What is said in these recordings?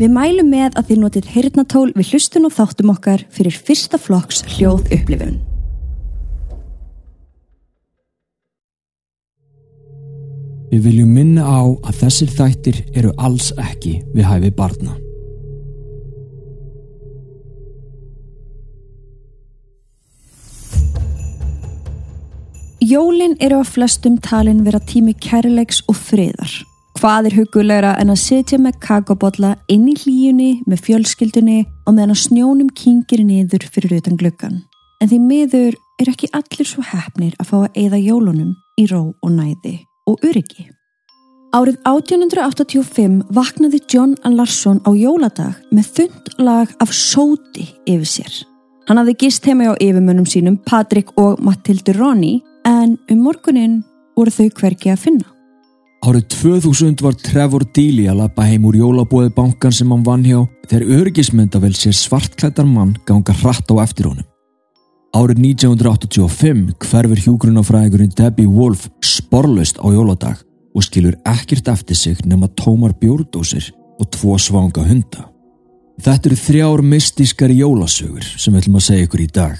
Við mælum með að þið notið heyrnatól við hlustun og þáttum okkar fyrir fyrsta flokks hljóð upplifun. Við viljum minna á að þessir þættir eru alls ekki við hæfi barna. Jólin eru að flestum talin vera tími kærleiks og friðar. Hvað er hugulegra en að sitja með kakobotla inn í hlíjunni með fjölskyldunni og meðan að snjónum kingir niður fyrir utan gluggan. En því miður er ekki allir svo hefnir að fá að eigða jólunum í ró og næði og öryggi. Árið 1885 vaknaði John Larsson á jóladag með þund lag af sóti yfir sér. Hann hafði gist heima á yfirmönnum sínum Patrik og Matildur Ronny en um morgunin voru þau hverki að finna. Árið 2000 var Trevor Dealey að lappa heim úr jólabóði bankan sem hann vann hjá þegar örgismyndavel sér svartklættar mann ganga hratt á eftir honum. Árið 1985 hverfur hjúgrunafræðigurinn Debbie Wolf sporlaust á jóladag og skilur ekkert eftir sig nema tómar bjórdósir og tvo svanga hunda. Þetta eru þrjár mystískari jólasögur sem við ætlum að segja ykkur í dag.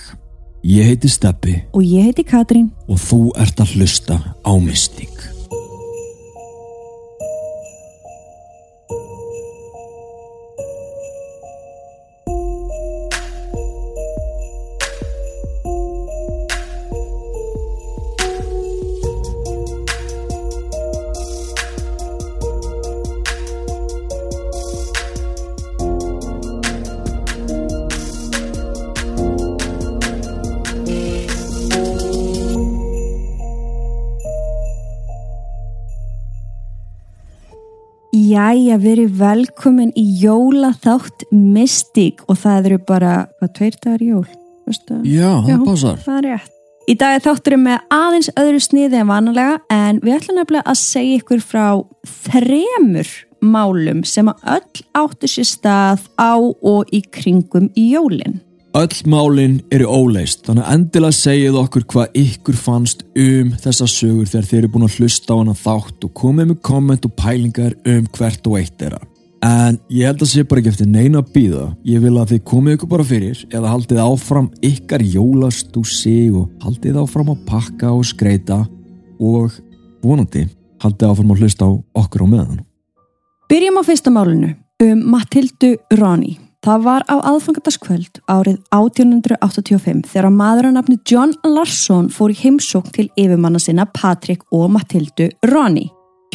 Ég heiti Steppi Og ég heiti Katrín. og þú ert að hlusta á Mystík. Jæja, verið velkomin í jólaþátt Mystík og það eru bara, hvað, tveir dagar jól? Veistu? Já, það pásar. Það er rétt. Í dag er þátturinn með aðeins öðru sniði en vanalega en við ætlum nefnilega að segja ykkur frá þremur málum sem að öll áttu sér stað á og í kringum í jólinn. Öll málin eru óleist, þannig að endilega segið okkur hvað ykkur fannst um þessa sögur þegar þeir eru búin að hlusta á hana þátt og komið með komment og pælingar um hvert og eitt þeirra. En ég held að sé bara ekki eftir neina að býða. Ég vil að þið komið ykkur bara fyrir eða haldið áfram ykkar jólastúsi og haldið áfram að pakka og skreita og vonandi haldið áfram að hlusta á okkur á meðan. Byrjum á fyrsta málinu um Matildu Ronny. Það var á aðfangataskvöld árið 1885 þegar maður að nafni John Larsson fór í heimsókn til yfirmanna sinna Patrick og Matildu Ronny.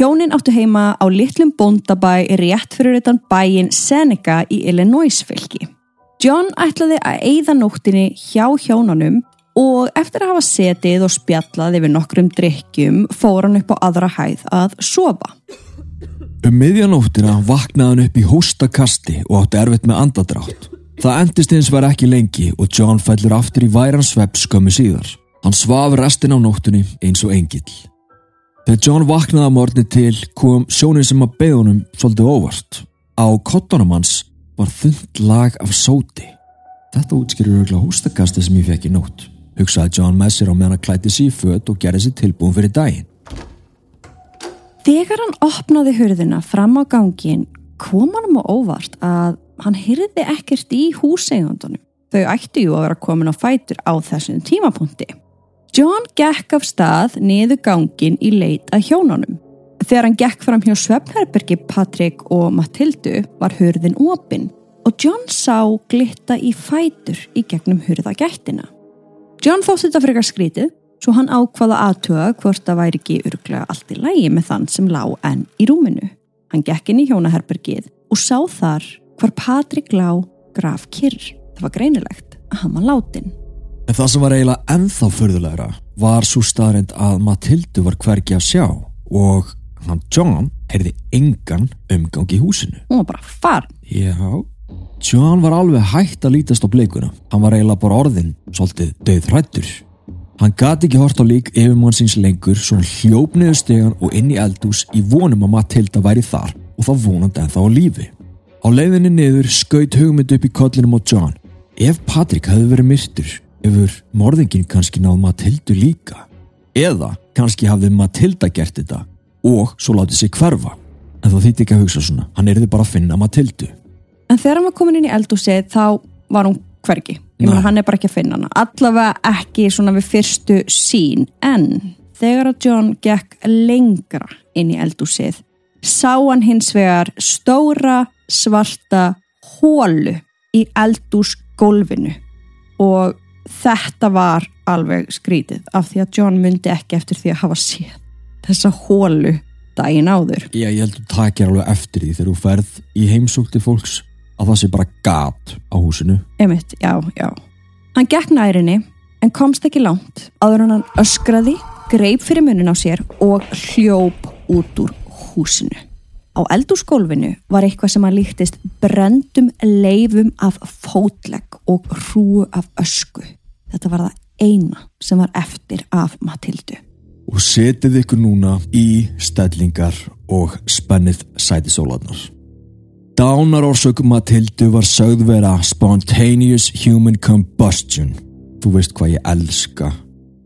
Hjónin áttu heima á litlum bóndabæ rétt fyrir utan bæin Seneca í Illinois fylki. John ætlaði að eigða nóttinni hjá hjónanum og eftir að hafa setið og spjallað yfir nokkrum drikkjum fór hann upp á aðra hæð að sofa. Um miðjanóttina vaknaði hann upp í hóstakasti og átti erfitt með andadrátt. Það endist hins var ekki lengi og John fellur aftur í væran svepp skömmu síðar. Hann svaf restin á nóttunni eins og engill. Þegar John vaknaði að morgni til kom sjónin sem að beðunum svolítið óvart. Á kottunum hans var þund lag af sóti. Þetta útskýrir örgla hóstakasti sem ég fekk í nótt. Hugsaði John með sér á meðan að klæti sér í föt og gerði sér tilbúin fyrir daginn. Þegar hann opnaði hurðina fram á gangin kom hann á óvart að hann hyrði ekkert í húsegundunum. Þau ættu jú að vera komin á fætur á þessum tímapunkti. John gekk af stað niður gangin í leit að hjónunum. Þegar hann gekk fram hjá Svefnherbergi Patrik og Matildu var hurðin opinn og John sá glitta í fætur í gegnum hurðagættina. John þótt þetta frekar skrítið svo hann ákvaða aðtuga hvort það væri ekki örglega allt í lægi með þann sem lá enn í rúminu. Hann gekk inn í hjónaherbergið og sá þar hvar Patrik lá graf kyrr. Það var greinilegt að hann var látin. En það sem var eiginlega ennþá förðulegra var svo staðrind að Matildu var hvergi að sjá og hann John heyrði engan umgang í húsinu. Hún var bara farn. Já, John var alveg hægt að lítast á bleikuna. Hann var eiginlega bara orðin svolítið döð hrættur. Hann gati ekki hort á lík yfirmann síns lengur svo hann hljóp niður stegan og inn í eldús í vonum að Matilda væri þar og það vonandi ennþá á lífi. Á leiðinni niður skaut hugmynd upp í kollinum á John. Ef Patrik hefði verið myrtur, hefur morðingin kannski náð Matildu líka. Eða kannski hafði Matilda gert þetta og svo látið sig hverfa. En það þýtti ekki að hugsa svona, hann erði bara að finna Matildu. en þegar hann var komin inn í eldúsið þá var hún hvergi. Ég meina hann er bara ekki að finna hana. Allavega ekki svona við fyrstu sín en þegar að John gekk lengra inn í eldúsið sá hann hins vegar stóra svarta hólu í eldúsgólfinu og þetta var alveg skrítið af því að John myndi ekki eftir því að hafa séð þessa hólu daginn áður. Já, ég held að þú takir alveg eftir því þegar þú ferð í heimsókti fólks að það sé bara gat á húsinu Einmitt, já, já. Hann gekk nærinni en komst ekki langt áður en hann öskraði, greip fyrir munin á sér og hljóp út úr húsinu. Á eldúsgólfinu var eitthvað sem hann líktist brendum leifum af fótlegg og hrúu af ösku. Þetta var það eina sem var eftir af Matildu. og setið ykkur núna í stellingar og spennið sætisólarnar. Dánarorsök Matildu var sögð vera spontaneous human combustion. Þú veist hvað ég elska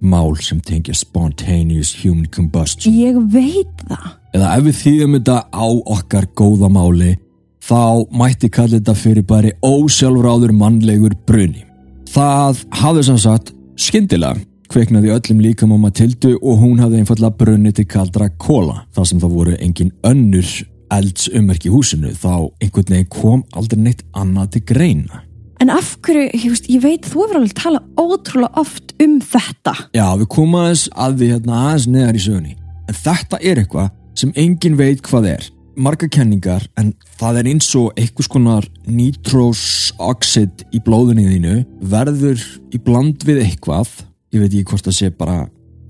mál sem tengja spontaneous human combustion. Ég veit það. Eða ef við þýðum þetta á okkar góða máli, þá mætti kalla þetta fyrir bæri ósjálfráður mannlegur bruni. Það hafði sem sagt skyndilega kveiknaði öllum líkam á Matildu og hún hafði einfallega brunni til kaldra kóla. Það sem það voru engin önnur eldsummerki húsinu, þá einhvern veginn kom aldrei neitt annað til greina. En af hverju, ég, veist, ég veit, þú hefur alveg talað ótrúlega oft um þetta. Já, við komum aðeins að því hérna aðeins neðar í sögunni. En þetta er eitthvað sem engin veit hvað er. Marga kenningar, en það er eins og einhvers konar nitrous oxid í blóðunni þínu verður í bland við eitthvað, ég veit ekki hvort það sé bara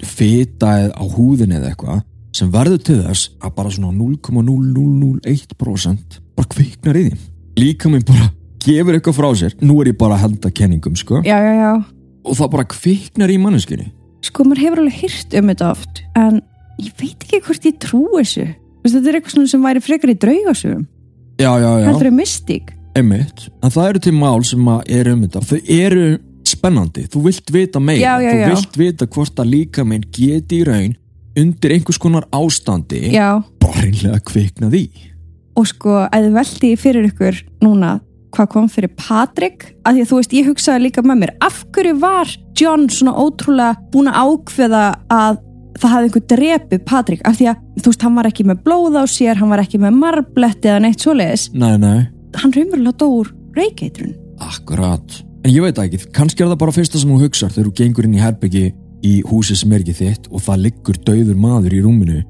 fita á húðinni eða eitthvað, sem verður til þess að bara svona 0,0001% bara kviknar í því. Líka minn bara gefur eitthvað frá sér, nú er ég bara að henda kenningum, sko, Já, já, já. og það bara kviknar í manneskinni. Sko, maður hefur alveg hýrt um þetta oft, en ég veit ekki hvort ég trú þessu. Veist, þetta er eitthvað sem væri frekar í draugasugum. Heldur er mystík. Einmitt, en það eru til mál sem eru um þetta þau eru spennandi, þú vilt vita meira þú vilt vita hvort að líka minn geti í raun undir einhvers konar ástandi Já, bara reynlega kviknað í. Og sko, að þið veldi fyrir ykkur núna hvað kom fyrir Patrik, að því að þú veist, ég hugsaði líka með mér, af hverju var John svona ótrúlega búin að ákveða að það hafði einhver drepið Patrik, af því að þú veist, hann var ekki með blóð á sér, hann var ekki með marbletti eða neitt svoleiðis, Nei, nei, hann raunverulega dó úr reykeitrun. akkurat. En ég veit það ekki, kannski er það bara fyrsta sem þú hugsar þegar þú gengur inn í herbyggi í húsi sem er ekki þitt og það liggur dauður maður í rúminu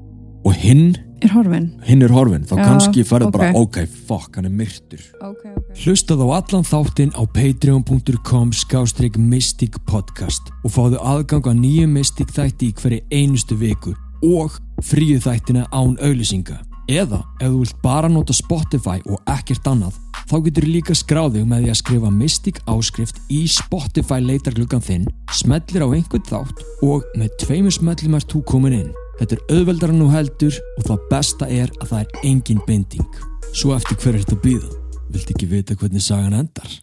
og hinn, Er horfin? hinn er horfin þá Já, kannski ferð bara, ok. fuck, hann er myrtur Ok, ok. Hlustað á allan þáttinn á patreon.com skástrík Mystic Podcast og fáðu aðgang á nýju Mystic þætti í hverju einustu viku og fríu þættina án auðlýsinga. Eða ef þú vilt bara nota Spotify og ekkert annað, þá getur líka skráðið með því að skrifa Mystic áskrift í Spotify leitargluggan þinn, smellir á einhvern þátt og með tveimur smellum ert þú komin inn. Þetta er auðveldar en þú heldur og það besta er að það er engin binding. Svo eftir hver er þetta býða? Viltu ekki vita hvernig sagan endar?